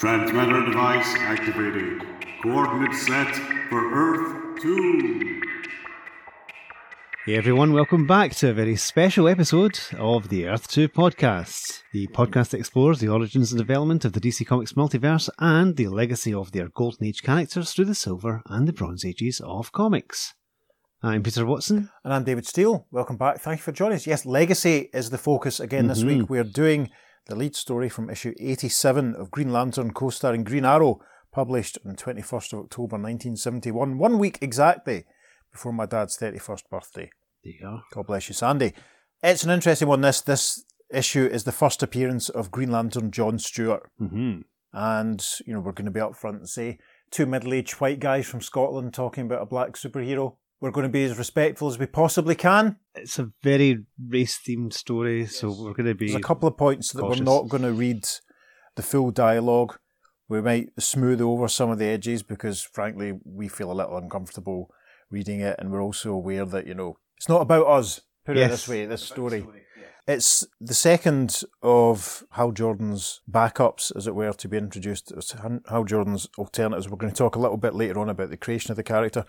Transmitter device activated. Coordinates set for Earth 2. Hey everyone, welcome back to a very special episode of the Earth 2 podcast. The podcast explores the origins and development of the DC Comics multiverse and the legacy of their Golden Age characters through the Silver and the Bronze Ages of comics. I'm Peter Watson. And I'm David Steele. Welcome back. Thank you for joining us. Yes, legacy is the focus again this Mhm. week. We're doing the lead story from issue 87 of Green Lantern, co starring Green Arrow, published on 21st of October 1971, one week exactly before my dad's 31st birthday. There you are. God bless you, Sandy. It's an interesting one. This this issue is the first appearance of Green Lantern John Stewart. Mm-hmm. And, you know, we're going to be up front and say two middle aged white guys from Scotland talking about a black superhero. We're going to be as respectful as we possibly can. It's a very race themed story, so we're going to be. There's a couple of points that cautious. we're not going to read the full dialogue. We might smooth over some of the edges because, frankly, we feel a little uncomfortable reading it, and we're also aware that you know it's not about us. Put it this way, this story. It's the second of Hal Jordan's backups, as it were, to be introduced. It's Hal Jordan's alternatives. We're going to talk a little bit later on about the creation of the character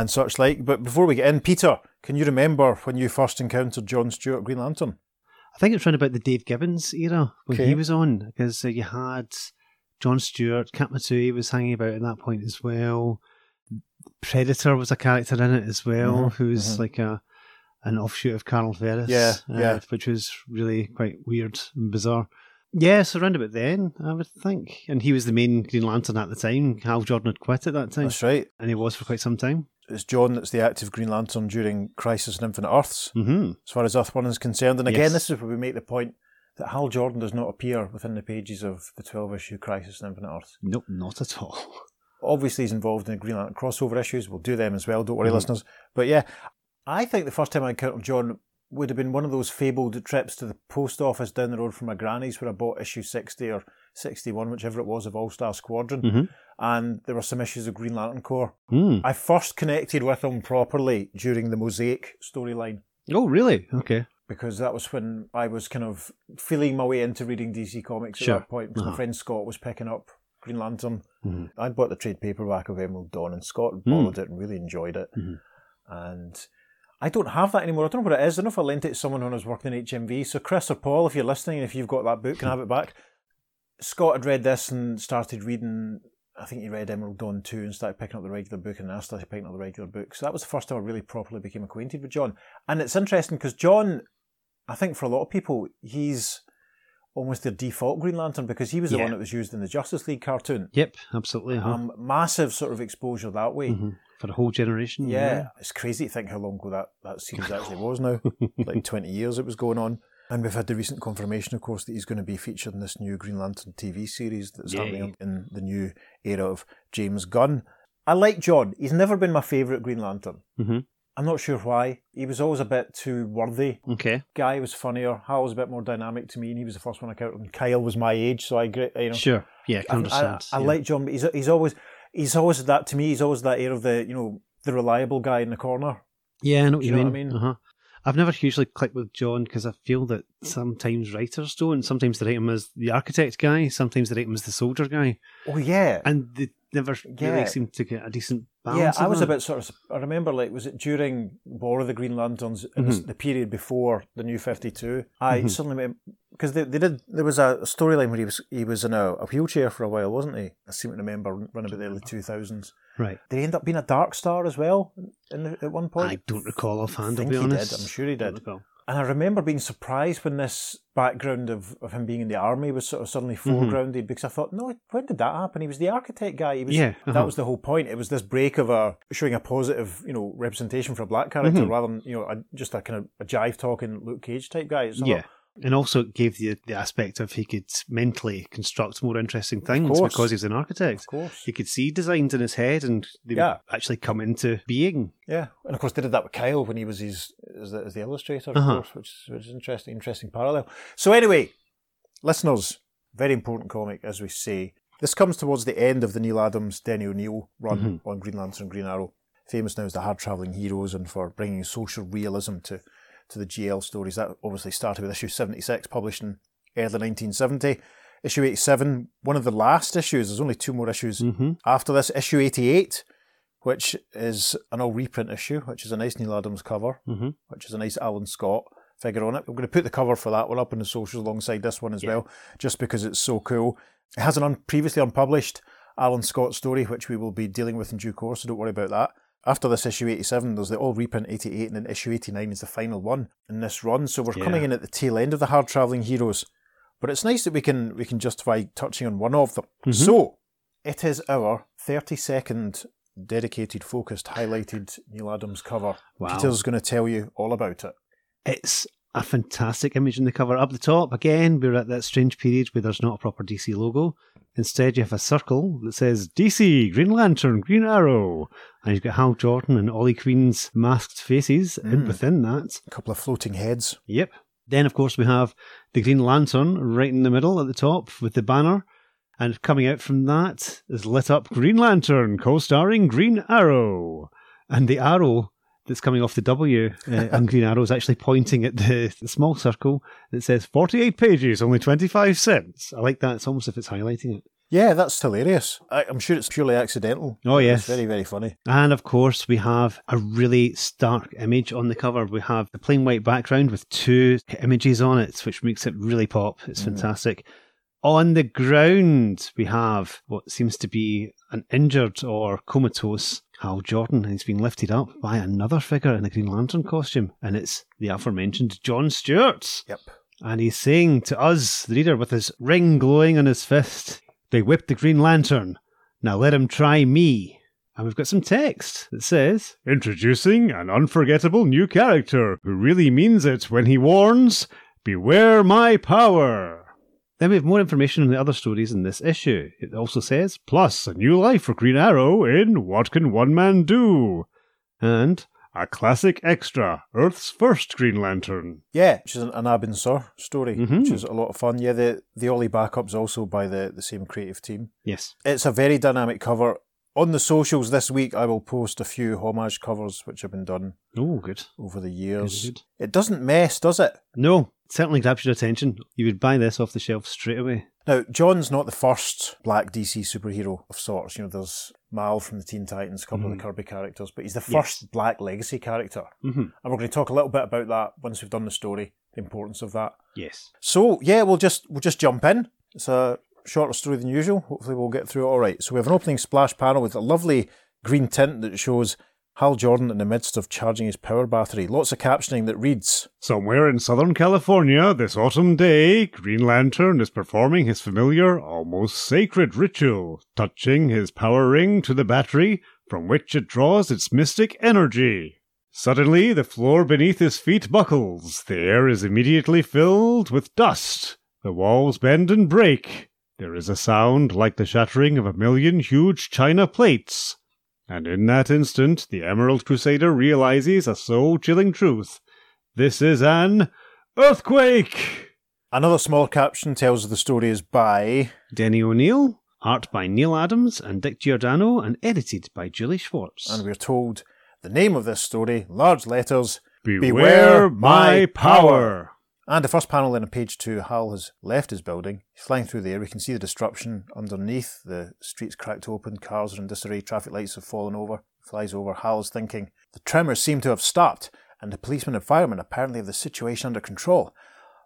and such like. But before we get in, Peter, can you remember when you first encountered John Stewart Green Lantern? I think it's around about the Dave Gibbons era when Okay. he was on, because uh, you had John Stewart, Katma Tui was hanging about at that point as well. Predator was a character in it as well, Mhm, who was mhm. like a an offshoot of Carol Ferris. Yeah, uh, yeah. which was really quite weird and bizarre. Yes, yeah, so around about then, I would think. And he was the main Green Lantern at the time. Hal Jordan had quit at that time, That's right. and he was for quite some time. It's John that's the active Green Lantern during Crisis on Infinite Earths, hmm as far as Earth One is concerned. And again, Yes. this is where we make the point that Hal Jordan does not appear within the pages of the 12 issue Crisis on Infinite Earths. Nope, not at all. Obviously, he's involved in the Green Lantern crossover issues. We'll do them as well, don't worry, Mhm. listeners. But yeah, I think the first time I encountered John would have been one of those fabled trips to the post office down the road from my granny's where I bought issue 60 or 61, whichever it was, of All Star Squadron. Mhm. And there were some issues of Green Lantern Corps. Hmm. I first connected with him properly during the Mosaic storyline. Oh, really? Okay. because that was when I was kind of feeling my way into reading DC Comics Sure. at that point. Because Uh-huh. My friend Scott was picking up Green Lantern. Mhm. I bought the trade paperback of Emerald Dawn, and Scott Hmm. borrowed it and really enjoyed it. Mhm. And I don't have that anymore. I don't know what it is. I don't know if I lent it to someone when I was working in HMV. So, Chris or Paul, if you're listening, if you've got that book, can I have it back? Scott had read this and started reading. I think he read Emerald Dawn 2 and started picking up the regular book, and I started picking up the regular book. So that was the first time I really properly became acquainted with John. And it's interesting because John, I think for a lot of people, he's almost their default Green Lantern because he was the Yeah. one that was used in the Justice League cartoon. Yep, absolutely. uh-huh. Um, massive sort of exposure that way. Mhm. For a whole generation. Yeah, it's crazy to think how long ago that, that series actually was now. like 20 years it was going on. And we've had the recent confirmation, of course, that he's going to be featured in this new Green Lantern TV series that's Yay. happening in the new era of James Gunn. I like John. He's never been my favourite Green Lantern. hmm I'm not sure why. He was always a bit too worthy. Okay. Guy was funnier. Hal was a bit more dynamic to me, and he was the first one I counted. And Kyle was my age, so I agree. You know, Sure. Yeah, I I, understand. I, I yeah. like John, but he's he's always he's always that to me. He's always that air of the you know the reliable guy in the corner. Yeah, I know what you you know mean. what I mean? Uh-huh. I've never hugely clicked with John because I feel that sometimes writers don't. Sometimes they write him as the architect guy, sometimes they write him as the soldier guy, Oh yeah, and they never Yeah. really seem to get a decent yeah. I was a bit sort of. I remember like was it during War of the Green Lanterns in this- Mhm. the period before the New Fifty Two? I Mhm. suddenly because they, they did there was a storyline where he was he was in a, a wheelchair for a while, wasn't he? I seem to remember running about the early two thousands. right. Did he end up being a Dark Star as well in the, at one point? I don't recall offhand. think I'll be he did. honest. I'm sure he did. And I remember being surprised when this background of, of him being in the army was sort of suddenly foregrounded because I thought, no, when did that happen? He was the architect guy. He was, Yeah, uh-huh. That was the whole point. It was this break of a showing a positive, you know, representation for a black character Mhm. rather than, you know, a, just a kind of a jive talking Luke Cage type guy. It's Yeah. And also it gave the the aspect of he could mentally construct more interesting things course. because he's an architect. Of course. He could see designs in his head and they Yeah. would actually come into being. Yeah, and of course they did that with Kyle when he was his as the, as the illustrator, of Uh-huh. course, which, is- which is interesting, interesting parallel. So anyway, listeners, very important comic, as we say. This comes towards the end of the Neal Adams, Denny O'Neil run on Green Lantern and Green Arrow. Famous now as the hard travelling heroes and for bringing social realism to, to the GL stories. That obviously started with issue 76, published in early 1970. issue 87, one of the last issues. There's only two more issues Mm-hmm. after this. Issue 88, which is an all reprint issue, which is a nice Neal Adams cover, Mm-hmm. which is a nice Alan Scott figure on it. I'm going to put the cover for that one up in the socials alongside this one as Yeah. well, just because it's so cool. It has an un- previously unpublished Alan Scott story, which we will be dealing with in due course, so don't worry about that. After this issue 87, there's the all reprint 88, and then issue 89 is the final one in this run. So we're coming in at the tail end of the hard traveling heroes. But it's nice that we can we can justify touching on one of them. Mm-hmm. So it is our 30 second dedicated, focused, highlighted Neal Adams cover. Wow. Peter's going to tell you all about it. It's a fantastic image in the cover. Up the top, again, we're at that strange period where there's not a proper DC logo. Instead, you have a circle that says DC, Green Lantern, Green Arrow. And you've got Hal Jordan and Ollie Queen's masked faces in Mm. within that. A couple of floating heads. Yep. Then, of course, we have the Green Lantern right in the middle at the top with the banner. And coming out from that is lit up Green Lantern, co starring Green Arrow. And the arrow that's coming off the W uh, on Green Arrow is actually pointing at the, the small circle that says 48 pages, only 25 cents. I like that. It's almost as if it's highlighting it. Yeah, that's hilarious. I, I'm sure it's purely accidental. Oh, yes. It's very, very funny. And of course, we have a really stark image on the cover. We have the plain white background with two images on it, which makes it really pop. It's Mm. fantastic. On the ground, we have what seems to be an injured or comatose Hal Jordan. He's being lifted up by another figure in a Green Lantern costume, and it's the aforementioned John Stewart. Yep. And he's saying to us, the reader, with his ring glowing on his fist, They whipped the Green Lantern. Now let him try me. And we've got some text that says Introducing an unforgettable new character who really means it when he warns, Beware my power. Then we have more information on the other stories in this issue. It also says, Plus a new life for Green Arrow in What Can One Man Do? And a classic extra, Earth's first Green Lantern. Yeah, which is an, an Abin Sur story, Mhm. which is a lot of fun. Yeah, the, the Ollie backup's also by the, the same creative team. Yes. It's a very dynamic cover. On the socials this week, I will post a few homage covers which have been done Oh, good. over the years. Good, good. It doesn't mess, does it? No, certainly grabs your attention. You would buy this off the shelf straight away. Now, John's not the first black DC superhero of sorts. You know, there's Mal from the Teen Titans, a couple of the Kirby characters, but he's the Yes. first black legacy character. Mm-hmm. And we're going to talk a little bit about that once we've done the story, the importance of that. Yes. So yeah, we'll just we'll just jump in. It's a shorter story than usual. Hopefully, we'll get through it all right. So we have an opening splash panel with a lovely green tint that shows Hal Jordan in the midst of charging his power battery. Lots of captioning that reads, Somewhere in Southern California, this autumn day, Green Lantern is performing his familiar, almost sacred ritual, touching his power ring to the battery from which it draws its mystic energy. Suddenly, the floor beneath his feet buckles. The air is immediately filled with dust. The walls bend and break. There is a sound like the shattering of a million huge china plates. And in that instant, the Emerald Crusader realizes a soul chilling truth. This is an earthquake! Another small caption tells the story is by Denny O'Neil, art by Neal Adams and Dick Giordano, and edited by Julie Schwartz. and we're told the name of this story, large letters, Beware my power! And the first panel in on page two, Hal has left his building. He's flying through the air. We can see the disruption underneath. The streets cracked open, cars are in disarray, traffic lights have fallen over. He flies over. Hal is thinking. The tremors seem to have stopped, and the policemen and firemen apparently have the situation under control.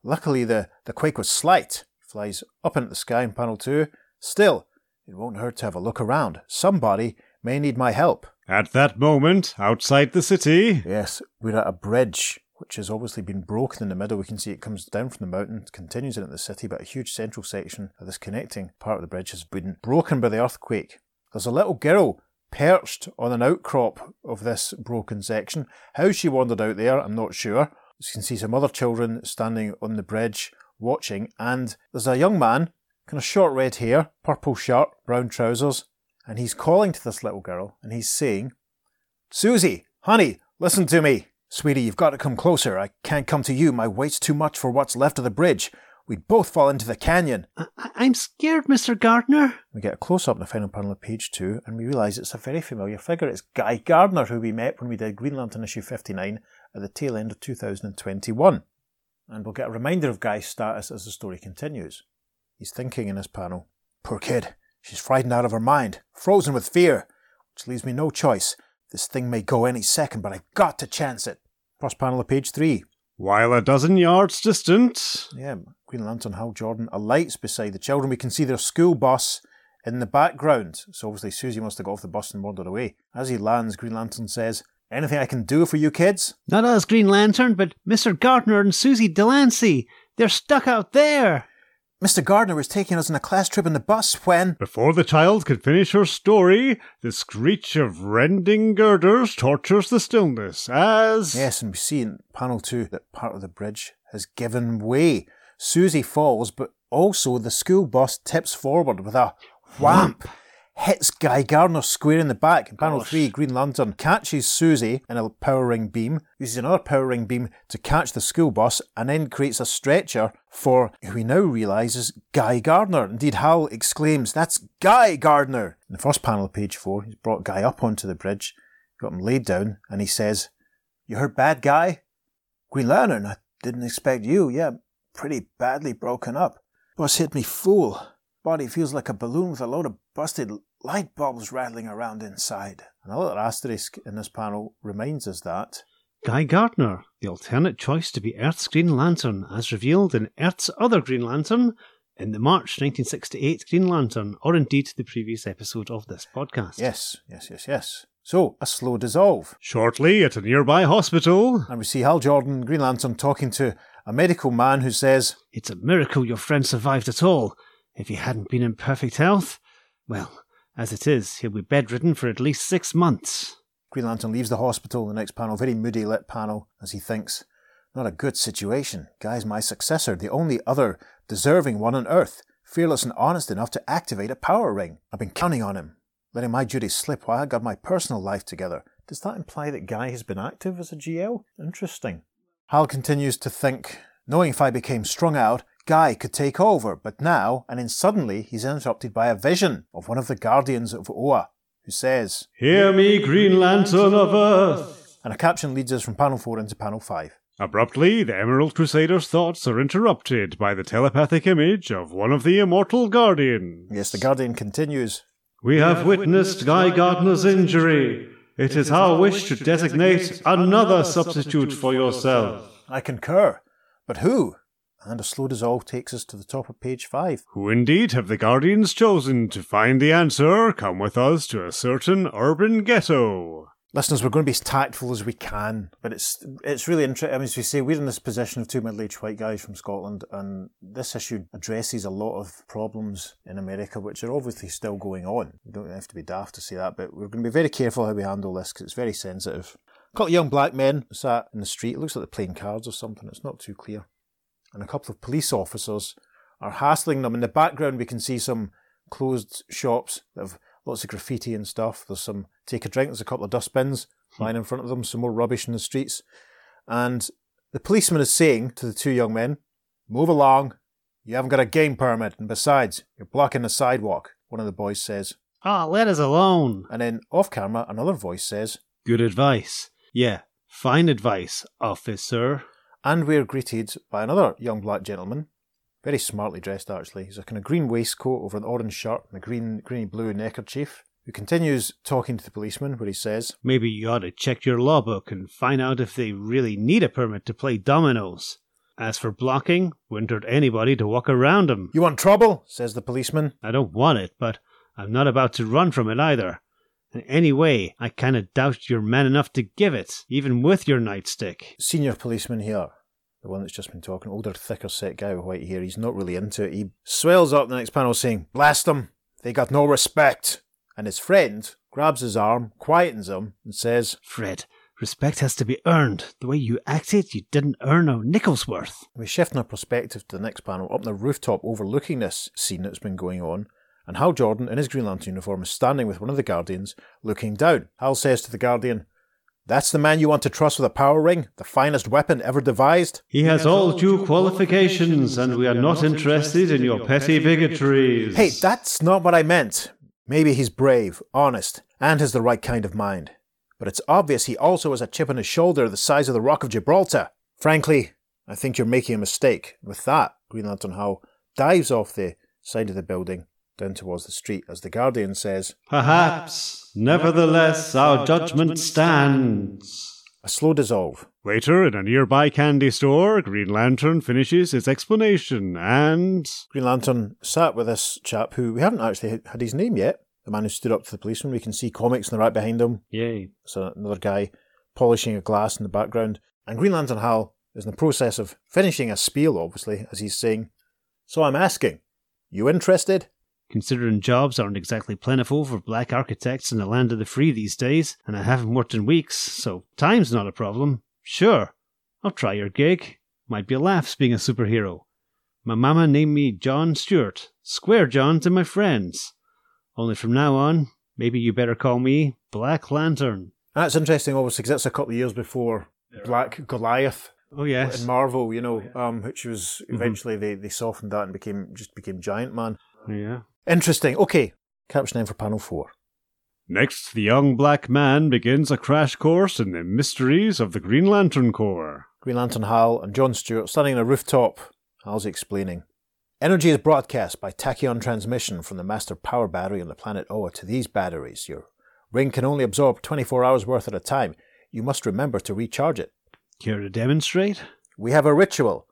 Luckily, the, the quake was slight. He flies up into the sky in panel two. Still, it won't hurt to have a look around. Somebody may need my help. At that moment, outside the city, Yes, we're at a bridge which has obviously been broken in the middle. We can see it comes down from the mountain, continues into the city, but a huge central section of this connecting part of the bridge has been broken by the earthquake. There's a little girl perched on an outcrop of this broken section. How she wandered out there, I'm not sure. You can see some other children standing on the bridge watching, and there's a young man, kind of short red hair, purple shirt, brown trousers, and he's calling to this little girl, and he's saying, Susie, honey, listen to me. Sweetie, you've got to come closer. I can't come to you. My weight's too much for what's left of the bridge. We'd both fall into the canyon. I- I'm scared, Mr. Gardner. We get a close up in the final panel of page two, and we realise it's a very familiar figure. It's Guy Gardner, who we met when we did Green Lantern issue 59 at the tail end of 2021. And we'll get a reminder of Guy's status as the story continues. He's thinking in his panel. Poor kid. She's frightened out of her mind, frozen with fear, which leaves me no choice. This thing may go any second, but I've got to chance it. First panel of page three. While a dozen yards distant. Yeah, Green Lantern Hal Jordan alights beside the children. We can see their school bus in the background. So obviously Susie must have got off the bus and wandered away. As he lands, Green Lantern says, Anything I can do for you kids? Not us, Green Lantern, but Mr. Gardner and Susie Delancey. They're stuck out there. Mr. Gardner was taking us on a class trip in the bus when. Before the child could finish her story, the screech of rending girders tortures the stillness as. Yes, and we see in panel two that part of the bridge has given way. Susie falls, but also the school bus tips forward with a whamp hits Guy Gardner square in the back. In panel Gosh. three, Green Lantern catches Susie in a power ring beam, uses another power ring beam to catch the school bus, and then creates a stretcher for who we now realise is Guy Gardner. Indeed, Hal exclaims, That's Guy Gardner! In the first panel of page four, he's brought Guy up onto the bridge, got him laid down, and he says, You heard bad, Guy? Green Lantern, I didn't expect you. Yeah, pretty badly broken up. Bus hit me full. Body feels like a balloon with a load of busted light bulbs rattling around inside. Another asterisk in this panel reminds us that Guy Gardner, the alternate choice to be Earth's Green Lantern, as revealed in Earth's Other Green Lantern, in the March 1968 Green Lantern, or indeed the previous episode of this podcast. yes, yes, yes, yes. So, a slow dissolve. Shortly at a nearby hospital. And we see Hal Jordan, Green Lantern, talking to a medical man who says, It's a miracle your friend survived at all. If he hadn't been in perfect health, well, as it is, he'll be bedridden for at least six months. Green Lantern leaves the hospital, the next panel, very moody lit panel, as he thinks, Not a good situation. Guy's my successor, the only other deserving one on Earth, fearless and honest enough to activate a power ring. I've been counting on him, letting my duties slip while I got my personal life together. Does that imply that Guy has been active as a GL? Interesting. Hal continues to think, knowing if I became strung out, Guy could take over, but now, and then suddenly, he's interrupted by a vision of one of the Guardians of Oa, who says, Hear me, Green Lantern of Earth! and a caption leads us from panel 4 into panel 5. Abruptly, the Emerald Crusader's thoughts are interrupted by the telepathic image of one of the immortal Guardians. Yes, the Guardian continues. We have witnessed Guy Gardner's injury. It is our wish to designate another substitute for yourself. I concur. But who? And a slow dissolve takes us to the top of page 5. Who indeed have the Guardians chosen to find the answer? Come with us to a certain urban ghetto. Listeners, we're going to be as tactful as we can, but it's it's really interesting. I mean, as we say, we're in this position of two middle-aged white guys from Scotland, and this issue addresses a lot of problems in America, which are obviously still going on. You don't have to be daft to say that, but we're going to be very careful how we handle this because it's very sensitive. A couple of young black men sat in the street. It looks like they're playing cards or something. It's not too clear. And a couple of police officers are hassling them. In the background, we can see some closed shops that have lots of graffiti and stuff. There's some take a drink. There's a couple of dustbins lying in front of them. Some more rubbish in the streets. And the policeman is saying to the two young men, "Move along. You haven't got a game permit, and besides, you're blocking the sidewalk." One of the boys says, Ah, let us alone. and then off camera, another voice says, Good advice. Yeah, fine advice, officer. And we're greeted by another young black gentleman, very smartly dressed actually. He's a kind of green waistcoat over an orange shirt and a green, greeny blue neckerchief. Who continues talking to the policeman, where he says, Maybe you ought to check your law book and find out if they really need a permit to play dominoes. As for blocking, wouldn't hurt anybody to walk around 'em. "You want trouble?" says the policeman. I don't want it, but I'm not about to run from it either. And anyway, I kinda doubt you're man enough to give it, even with your nightstick. Senior policeman here, the one that's just been talking, older, thicker set guy with white hair. He's not really into it. He swells up the next panel saying, "Blast them! They got no respect." And his friend grabs his arm, quietens him, and says, Fred, respect has to be earned. The way you acted, you didn't earn a nickel's worth. We shift our perspective to the next panel, up on the rooftop overlooking this scene that's been going on, and Hal Jordan, in his Green Lantern uniform, is standing with one of the Guardians, looking down. Hal says to the Guardian, That's the man you want to trust with a power ring, the finest weapon ever devised? He has all due qualifications, and we are not interested in your petty bigotries. Hey, that's not what I meant. Maybe he's brave, honest, and has the right kind of mind. But it's obvious he also has a chip on his shoulder the size of the Rock of Gibraltar. Frankly, I think you're making a mistake. With that, Green Lantern Hal dives off the side of the building, down towards the street, as the Guardian says, Perhaps, nevertheless, our judgment stands. A slow dissolve. Later, in a nearby candy store, Green Lantern finishes his explanation and. Green Lantern sat with this chap who we haven't actually had his name yet. The man who stood up to the policeman. We can see comics in the right behind him. Yay. So another guy polishing a glass in the background. And Green Lantern Hal is in the process of finishing a spiel, obviously, as he's saying, So I'm asking, you interested? Considering jobs aren't exactly plentiful for black architects in the land of the free these days, and I haven't worked in weeks, so time's not a problem. Sure, I'll try your gig. Might be a laughs being a superhero. My mama named me John Stewart, Square John to my friends. Only from now on, maybe you better call me Black Lantern. That's interesting, obviously, because that's a couple of years before Black Goliath Oh yes, in Marvel, you know, um, which was eventually they, they softened that and became just became Giant Man. yeah. Interesting. Okay, caption for panel four. Next, the young black man begins a crash course in the mysteries of the Green Lantern Corps. Green Lantern Hal and John Stewart standing on a rooftop. Hal's explaining. Energy is broadcast by tachyon transmission from the master power battery on the planet Oa to these batteries. Your ring can only absorb 24 hours worth at a time. You must remember to recharge it. Care to demonstrate? We have a ritual,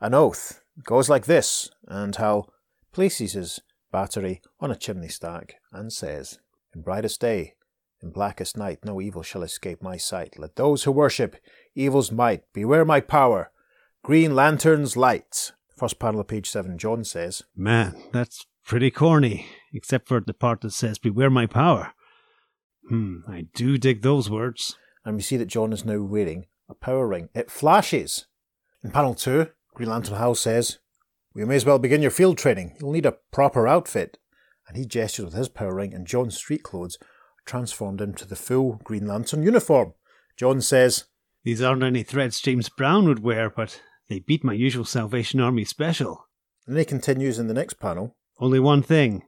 an oath. It goes like this. And Hal places his battery on a chimney stack and says, In brightest day, in blackest night, no evil shall escape my sight. Let those who worship evil's might beware my power. Green Lantern's light. First panel of page seven, John says, Man, that's pretty corny, except for the part that says, Beware my power. Hmm, I do dig those words. and we see that John is now wearing a power ring. It flashes. In panel two, Green Lantern Hal says, We may as well begin your field training. You'll need a proper outfit. And he gestures with his power ring, and John's street clothes are transformed into the full Green Lantern uniform. John says, These aren't any threats James Brown would wear, but they beat my usual Salvation Army special. and then he continues in the next panel, Only one thing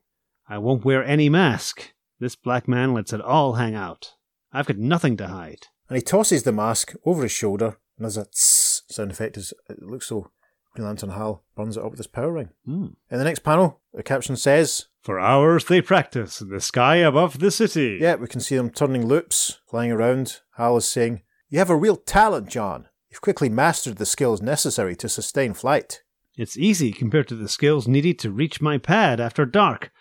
I won't wear any mask. This black man lets it all hang out. I've got nothing to hide. and he tosses the mask over his shoulder, and there's a tss sound effect as it looks so Green Lantern Hal burns it up with his power ring. Hmm. In the next panel, the caption says, For hours they practice in the sky above the city. Yeah, we can see them turning loops, flying around. Hal is saying, You have a real talent, John. You've quickly mastered the skills necessary to sustain flight. It's easy compared to the skills needed to reach my pad after dark.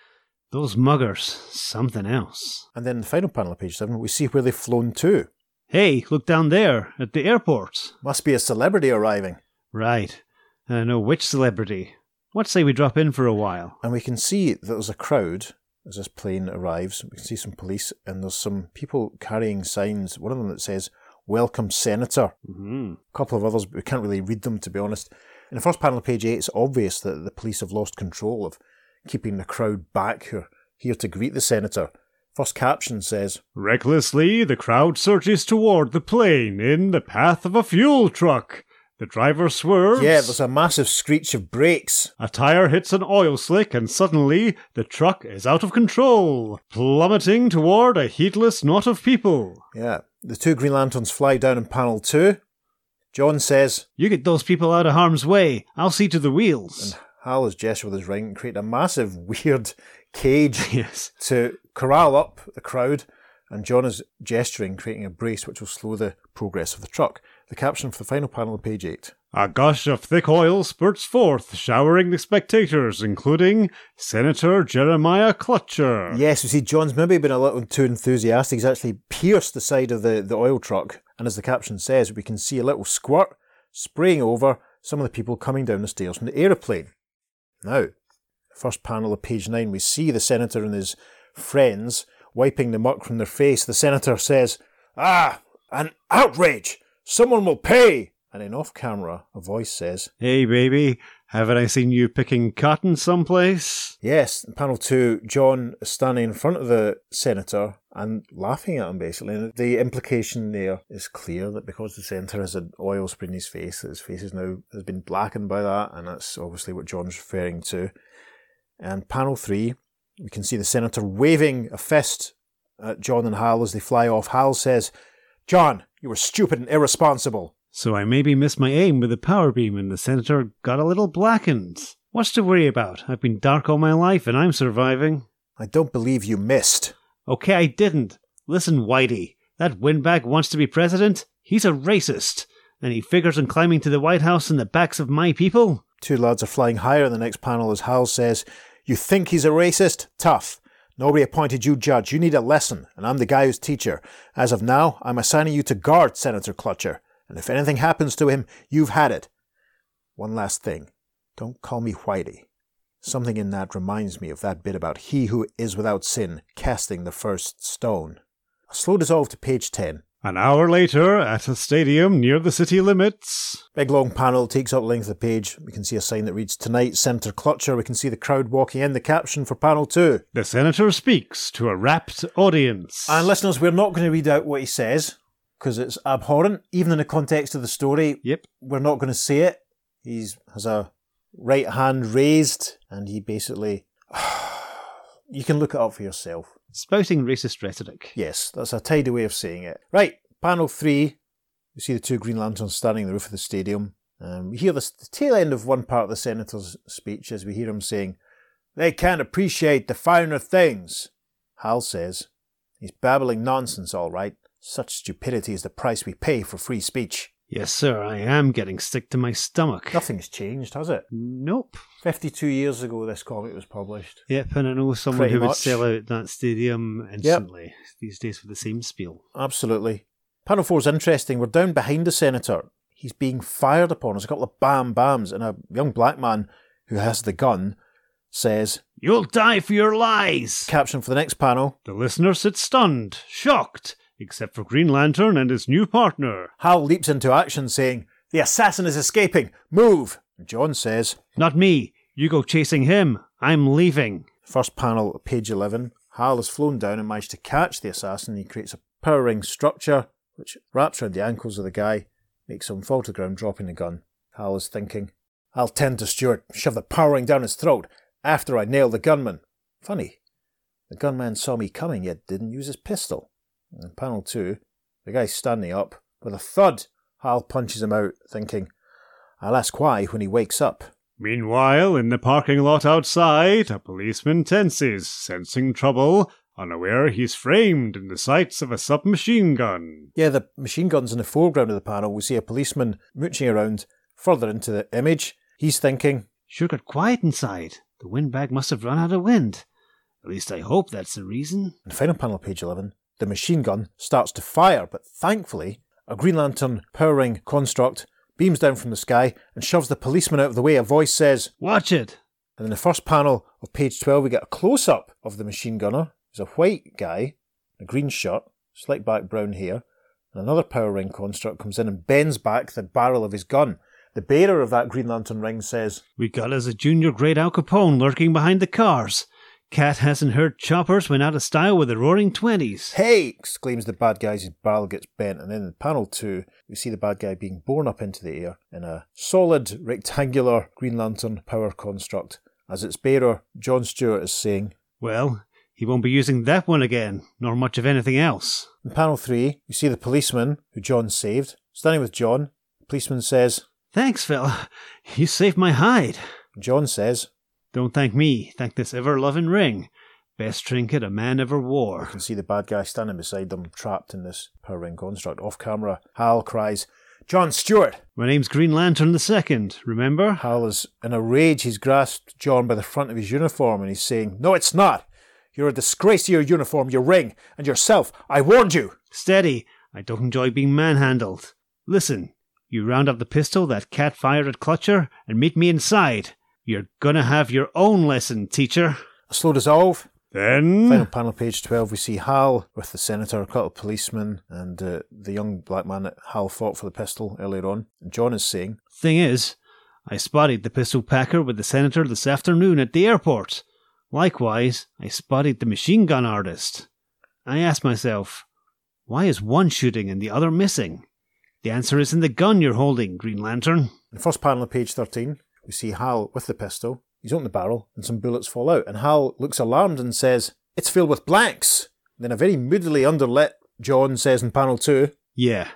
Those muggers, something else. And then in the final panel of page 7, we see where they've flown to. Hey, look down there at the airport. Must be a celebrity arriving. Right. And I know which celebrity. What say we drop in for a while? And we can see that there's a crowd as this plane arrives. We can see some police, and there's some people carrying signs. One of them that says, Welcome, Senator. Mm-hmm. A couple of others, but we can't really read them, to be honest. In the first panel of page 8, it's obvious that the police have lost control of keeping the crowd back who are here to greet the senator. First caption says, Recklessly, the crowd surges toward the plane in the path of a fuel truck. The driver swerves. Yeah, there's a massive screech of brakes. A tire hits an oil slick, and suddenly the truck is out of control, plummeting toward a heedless knot of people. Yeah, the two Green Lanterns fly down in panel 2. John says, You get those people out of harm's way. I'll see to the wheels. And Hal has gestured with his ring and create a massive, weird cage yes. to corral up the crowd, and John is gesturing, creating a brace which will slow the progress of the truck. The caption for the final panel of page 8. A gush of thick oil spurts forth, showering the spectators, including Senator Jeremiah Clutcher. Yes, we see John's maybe been a little too enthusiastic. He's actually pierced the side of the, the oil truck, and as the caption says, we can see a little squirt spraying over some of the people coming down the stairs from the aeroplane. Now, first panel of page 9, we see the senator and his friends wiping the muck from their face. The senator says, Ah, an outrage! Someone will pay! And then off camera, a voice says, Hey, baby, haven't I seen you picking cotton someplace? Yes, in panel two, John is standing in front of the senator and laughing at him basically. And the implication there is clear that because the senator has an oil spray in his face, that his face is now has been blackened by that, and that's obviously what John's referring to. And panel three, we can see the senator waving a fist at John and Hal as they fly off. Hal says, John, you were stupid and irresponsible. So I maybe missed my aim with the power beam and the senator got a little blackened. What's to worry about? I've been dark all my life and I'm surviving. I don't believe you missed. Okay, I didn't. Listen, Whitey, that windbag wants to be president. He's a racist. And he figures on climbing to the White House on the backs of my people. Two lads are flying higher in the next panel as Hal says, You think he's a racist? Tough. Nobody appointed you judge. You need a lesson, and I'm the guy who's teacher. As of now, I'm assigning you to guard Senator Clutcher, and if anything happens to him, you've had it. One last thing. Don't call me Whitey. Something in that reminds me of that bit about he who is without sin casting the first stone. Slow dissolve to page 10. An hour later, at a stadium near the city limits. Big long panel takes up length of the page. We can see a sign that reads Tonight, Senator Clutcher. We can see the crowd walking in. The caption for panel two. The senator speaks to a rapt audience. And listeners, we're not going to read out what he says because it's abhorrent, even in the context of the story. Yep. We're not going to say it. He has a right hand raised, and he basically. You can look it up for yourself. Spouting racist rhetoric. Yes, that's a tidy way of saying it. Right, panel three. We see the two Green Lanterns standing on the roof of the stadium. Um, we hear the, the tail end of one part of the senator's speech as we hear him saying, They can't appreciate the finer things. Hal says, He's babbling nonsense, all right. Such stupidity is the price we pay for free speech. Yes, sir, I am getting sick to my stomach. Nothing's changed, has it? Nope. 52 years ago, this comic was published. Yep, and I know someone Pretty who would sell out that stadium instantly these days for the same spiel. Absolutely. Panel four is interesting. We're down behind the senator. He's being fired upon. There's a couple of bam bams, and a young black man who has the gun says, You'll die for your lies! caption for the next panel The listener sits stunned, shocked, except for Green Lantern and his new partner. Hal leaps into action saying, The assassin is escaping! Move! John says, Not me. You go chasing him. I'm leaving. First panel, page 11. Hal has flown down and managed to catch the assassin. He creates a power ring structure which wraps around the ankles of the guy, makes him fall to the ground, dropping the gun. Hal is thinking, I'll tend to Stewart, shove the power ring down his throat after I nail the gunman. Funny, the gunman saw me coming yet didn't use his pistol. In panel 2, the guy's standing up. With a thud, Hal punches him out, thinking, I'll ask why when he wakes up. Meanwhile, in the parking lot outside, a policeman tenses, sensing trouble, unaware he's framed in the sights of a submachine gun. Yeah, the machine gun's in the foreground of the panel. We see a policeman mooching around further into the image. He's thinking, Sure got quiet inside. The windbag must have run out of wind. At least I hope that's the reason. in final panel, page 11, the machine gun starts to fire, but thankfully, a Green Lantern power ring construct beams down from the sky and shoves the policeman out of the way. A voice says, Watch it! and in the first panel of page 12, we get a close up of the machine gunner. He's a white guy, a green shirt, slick back brown hair, and another power ring construct comes in and bends back the barrel of his gun. The bearer of that Green Lantern ring says, We got us a junior grade Al Capone lurking behind the cars. Cat hasn't heard choppers went out of style with the roaring twenties. Hey! exclaims the bad guy as his barrel gets bent. And then in panel two, we see the bad guy being borne up into the air in a solid rectangular Green Lantern power construct. As its bearer, John Stewart, is saying, Well, he won't be using that one again, nor much of anything else. In panel three, we see the policeman who John saved. Standing with John, the policeman says, Thanks, fella. You saved my hide. John says, Don't thank me, thank this ever loving ring. Best trinket a man ever wore. You can see the bad guy standing beside them, trapped in this power ring construct. Off camera, Hal cries, John Stewart! My name's Green Lantern the Second, remember? Hal is in a rage. He's grasped John by the front of his uniform and he's saying, No, it's not! You're a disgrace to your uniform, your ring, and yourself. I warned you! Steady, I don't enjoy being manhandled. Listen, you round up the pistol that cat fired at Clutcher and meet me inside. You're gonna have your own lesson, teacher. A slow dissolve. Then. Final panel, page 12, we see Hal with the senator, a couple of policemen, and uh, the young black man that Hal fought for the pistol earlier on. And John is saying, Thing is, I spotted the pistol packer with the senator this afternoon at the airport. Likewise, I spotted the machine gun artist. I asked myself, why is one shooting and the other missing? The answer is in the gun you're holding, Green Lantern. In the first panel of page 13, we see Hal with the pistol. He's opened the barrel and some bullets fall out. And Hal looks alarmed and says, It's filled with blanks. Then a very moodily underlit John says in panel 2, Yeah,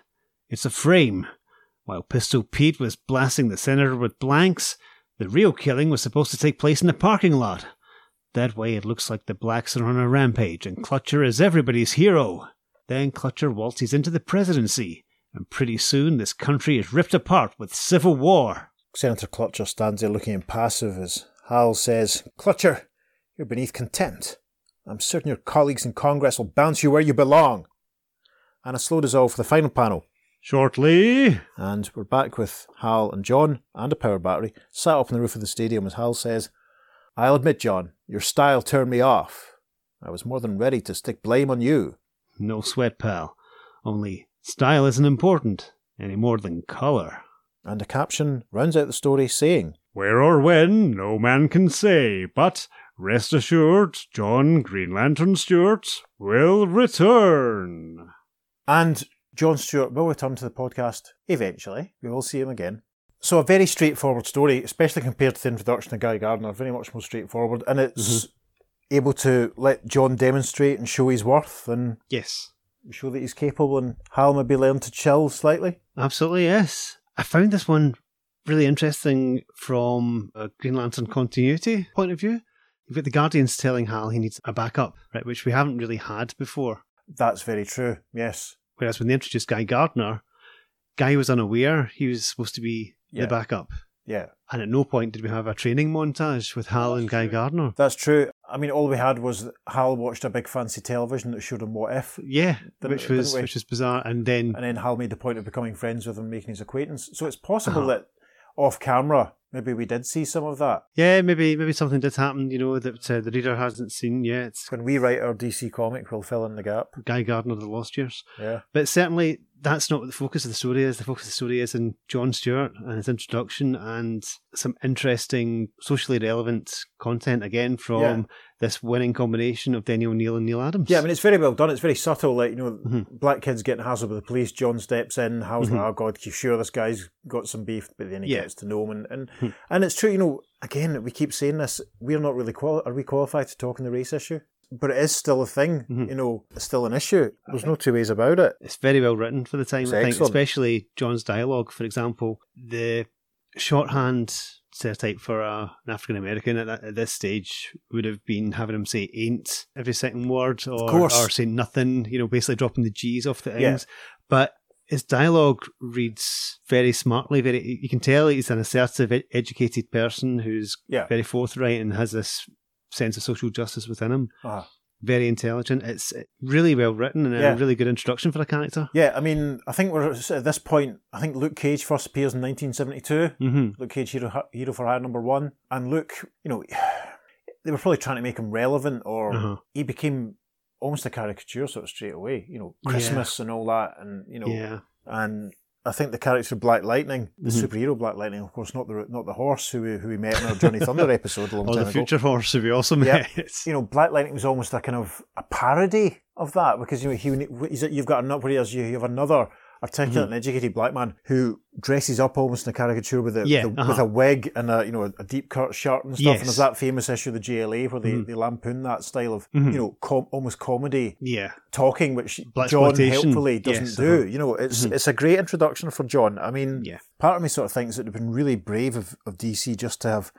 it's a frame. While Pistol Pete was blasting the senator with blanks, The real killing was supposed to take place in the parking lot. That way it looks like the blacks are on a rampage and Clutcher is everybody's hero. Then Clutcher waltzes into the presidency, and pretty soon this country is ripped apart with civil war. Senator Clutcher stands there looking impassive as Hal says, Clutcher, you're beneath contempt. I'm certain your colleagues in Congress will bounce you where you belong. And a slow dissolve for the final panel. Shortly. And we're back with Hal and John and a power battery sat up on the roof of the stadium as Hal says, I'll admit, John, your style turned me off. I was more than ready to stick blame on you. No sweat, pal. Only style isn't important any more than colour. And a caption rounds out the story saying, Where or when, no man can say, but rest assured, John Green Lantern Stewart will return. And John Stewart will return to the podcast eventually. We will see him again. So, a very straightforward story, especially compared to the introduction of Guy Gardner, very much more straightforward. And it's mm-hmm. able to let John demonstrate and show his worth and Yes. show that he's capable, and Hal maybe learn to chill slightly. Absolutely, yes. I found this one really interesting from a Green Lantern continuity point of view. You've got the Guardians telling Hal he needs a backup, right, which we haven't really had before. That's very true, yes. Whereas when they introduced Guy Gardner, Guy was unaware he was supposed to be Yeah. the backup. Yeah, And at no point did we have a training montage with Hal and Guy Gardner. that's true. I mean, all we had was Hal watched a big fancy television that showed him what if, Yeah, Didn't- which was which was bizarre. And then and then Hal made the point of becoming friends with him, making his acquaintance. So it's possible Uh-huh. that off camera, maybe we did see some of that. yeah, maybe maybe something did happen, you know, that uh, the reader hasn't seen yet. When we write our DC comic, we'll fill in the gap. Guy Gardner, the Lost Years. Yeah. But certainly, that's not what the focus of the story is. The focus of the story is in John Stewart and his introduction and some interesting, socially relevant content again from Yeah. this winning combination of Daniel O'Neil and Neal Adams. Yeah, I mean, it's very well done. It's very subtle. Like, you know, Mhm. black kids getting hassled with the police. John steps in. Hal's Mhm. like, oh, God, you sure this guy's got some beef? But then he Yeah. gets to know him. And, and, Hmm. and it's true, you know, again, we keep saying this. We're not really, quali- are we qualified to talk on the race issue? But it is still a thing, Mhm. you know, it's still an issue. There's no two ways about it. it's very well written for the time, It's I think, excellent. especially John's dialogue, for example. The shorthand stereotype for a, an African American at, at this stage would have been having him say ain't every second word or, or saying nothing, you know, basically dropping the G's off the Yeah. But his dialogue reads very smartly. Very, you can tell he's an assertive, educated person who's Yeah. very forthright and has this sense of social justice within him. Uh, Very intelligent. It's really well written and Yeah. a really good introduction for a character. yeah, I mean, I think we're at this point. I think Luke Cage first appears in 1972. Mm-hmm. Luke Cage, Hero, Hero for Hire number one. And Luke, you know, they were probably trying to make him relevant, or Uh-huh. he became almost a caricature sort of straight away. You know, Yeah. Christmas and all that, and you know, Yeah. and I think the character of Black Lightning, the Mhm. superhero Black Lightning, of course, not the not the horse who we, who we met in our Johnny Thunder episode a long Or time the ago. future horse who we also Yeah. met. You know, Black Lightning was almost a kind of a parody of that because you know he he's, you've got another whereas you, you have another articulate and educated black man who dresses up almost in a caricature with a Mm-hmm. Yeah, with, a, uh-huh. with a wig and a you know a deep cut shirt and stuff. And there's that famous issue of the GLA where they, Mhm. they lampoon that style of Mhm. you know com- almost comedy Yeah. talking, which Black John helpfully doesn't Yes, do. uh-huh. You know, it's Mhm. it's a great introduction for John. I mean, Yeah. part of me sort of thinks it would have been really brave of, of DC just to have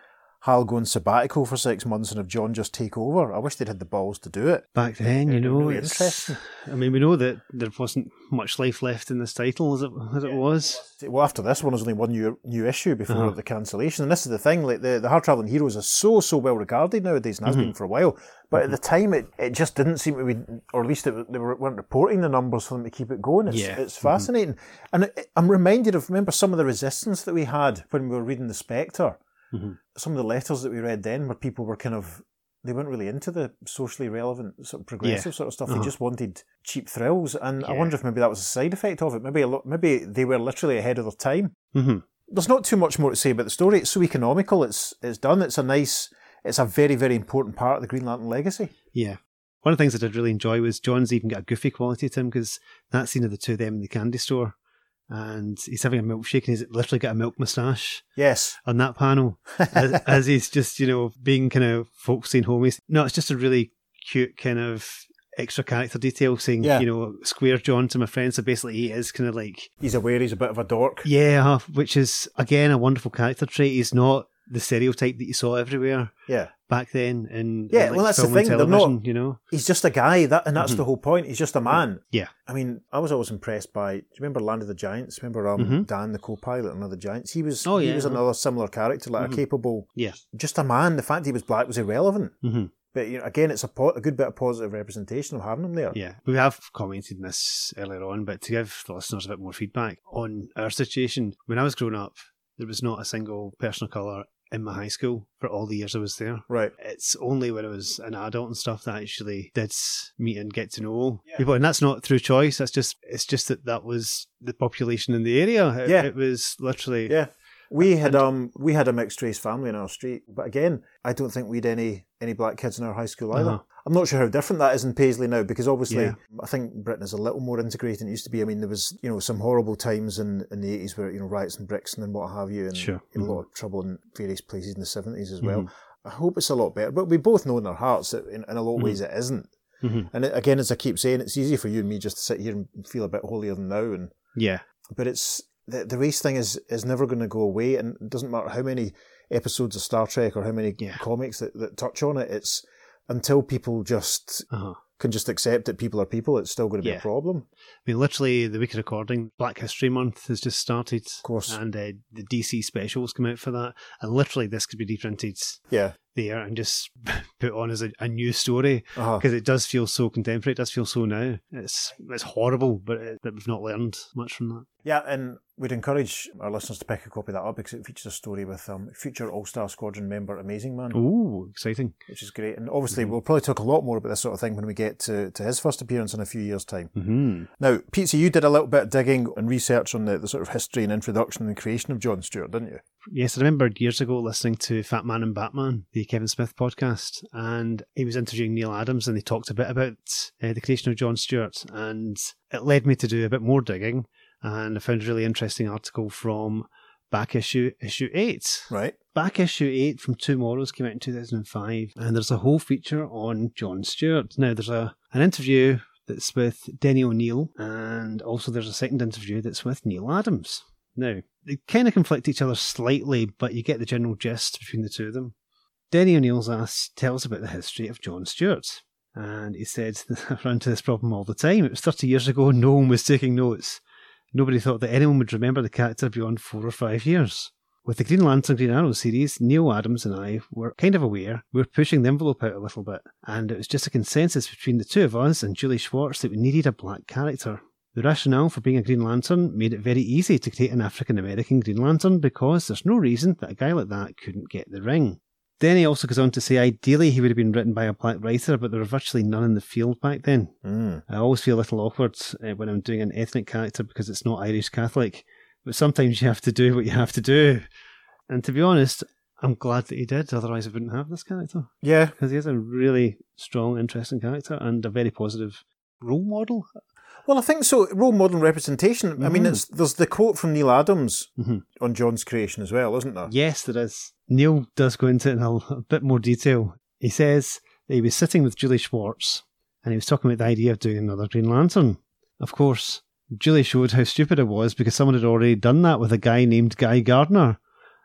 Hal go on sabbatical for six months and have John just take over. I wish they'd had the balls to do it. Back then, you know, really it's. I mean, we know that there wasn't much life left in this title as it as it was. Well, after this one, there's only one new new issue before Uh-huh. the cancellation, and this is the thing: like the the hard traveling heroes are so so well regarded nowadays, and has Mm-hmm. been for a while. But at the time, it, it just didn't seem to be, or at least it, they were, weren't reporting the numbers for them to keep it going. It's, Yeah. Mm-hmm. it's fascinating, and it, I'm reminded of remember some of the resistance that we had when we were reading the Spectre. Mhm. Some of the letters that we read then, where people were kind of they weren't really into the socially relevant sort of progressive sort of stuff. They Uh-huh. just wanted cheap thrills, and I wonder if maybe that was a side effect of it. Maybe a lot, maybe they were literally ahead of their time hmm there's not too much more to say about the story. It's so economical. It's it's done. It's a nice. It's a very very important part of the Green Lantern legacy. Yeah. One of the things I did really enjoy was John's even got a goofy quality to him because that scene of the two of them in the candy store and he's having a milkshake and he's literally got a milk moustache Yes. on that panel as, as he's just, you know, being kind of folksy and homey. No, it's just a really cute kind of extra character detail saying, Yeah. you know, square John to my friend. So basically he is kind of like, He's aware he's a bit of a dork. yeah, which is again a wonderful character trait. He's not the stereotype that you saw everywhere Yeah. back then. In Yeah, in, well, that's the and thing, they're not- you know. He's just a guy, that, and that's Mhm. the whole point. He's just a man. Yeah. I mean, I was always impressed by. Do you remember Land of the Giants? Remember um, Mhm. Dan, the co-pilot, and other Giants? He was. Oh, yeah, he was uh-huh. another similar character, like Mhm. a capable, Yeah. just a man. The fact he was black was irrelevant. hmm But you know, again, it's a, po- a good bit of positive representation of having him there. Yeah, we have commented on this earlier on, but to give the listeners a bit more feedback on our situation, when I was growing up, there was not a single person of colour in my high school for all the years I was there. Right. It's only when I was an adult and stuff that I actually did meet and get to know Yeah. people, and that's not through choice. That's just it's just that that was the population in the area. It, Yeah. it was literally Yeah. We had um we had a mixed race family in our street, but again, I don't think we'd any any black kids in our high school either. Uh-huh. I'm not sure how different that is in Paisley now because obviously Yeah. I think Britain is a little more integrated than it used to be. I mean, there was you know some horrible times in, in the 80s where you know riots in Brixton and what have you, and Sure. Mhm. a lot of trouble in various places in the 70s as well. Mhm. I hope it's a lot better, but we both know in our hearts that in, in a lot of ways it isn't. Mhm. And it, again, as I keep saying, it's easy for you and me just to sit here and feel a bit holier than thou and yeah, but it's the, the race thing is is never going to go away, and it doesn't matter how many episodes of Star Trek or how many Yeah. comics that, that touch on it. It's until people just uh-huh. can just accept that people are people, it's still going to be Yeah. a problem. I mean, literally, the week of recording, Black History Month has just started. Of course, And uh, the DC specials come out for that. And literally, this could be reprinted yeah. there and just put on as a, a new story Uh-huh. because it does feel so contemporary. It does feel so now. It's it's horrible, but it, that we've not learned much from that. Yeah, and we'd encourage our listeners to pick a copy of that up because it features a story with um, future All Star Squadron member Amazing Man, Ooh, exciting! which is great. And obviously, Mhm. we'll probably talk a lot more about this sort of thing when we get to, to his first appearance in a few years' time. hmm Now, Pete, so you did a little bit of digging and research on the, the sort of history and introduction and creation of John Stewart, didn't you? Yes, I remember years ago listening to Fat Man and Batman, the Kevin Smith podcast, and he was interviewing Neal Adams, and they talked a bit about uh, the creation of John Stewart, and it led me to do a bit more digging, and I found a really interesting article from back issue issue eight. Right. Back issue 8 from TwoMorrows came out in 2005, and there's a whole feature on John Stewart. Now, there's a an interview that's with Denny O'Neil, and also there's a second interview that's with Neal Adams. Now, they kind of conflict each other slightly, but you get the general gist between the two of them. Denny O'Neil's asked, tells about the history of John Stewart. And he said, I run into this problem all the time. It was 30 years ago, no one was taking notes. Nobody thought that anyone would remember the character beyond four or five years. With the Green Lantern Green Arrow series, Neal Adams and I were kind of aware we were pushing the envelope out a little bit, and it was just a consensus between the two of us and Julie Schwartz that we needed a black character. The rationale for being a Green Lantern made it very easy to create an African American Green Lantern because there's no reason that a guy like that couldn't get the ring. Then he also goes on to say ideally he would have been written by a black writer, but there were virtually none in the field back then. Mm. I always feel a little awkward uh, when I'm doing an ethnic character because it's not Irish Catholic, but sometimes you have to do what you have to do. And to be honest, I'm glad that he did, otherwise I wouldn't have this character Yeah. because he is a really strong, interesting character and a very positive role model. Well, I think so. Role model representation. I mean, Mhm. it's there's the quote from Neal Adams Mhm. on John's creation as well, isn't there? Yes, there is. Neal does go into it in a, a bit more detail. He says that he was sitting with Julie Schwartz and he was talking about the idea of doing another Green Lantern. Of course, Julie showed how stupid it was because someone had already done that with a guy named Guy Gardner.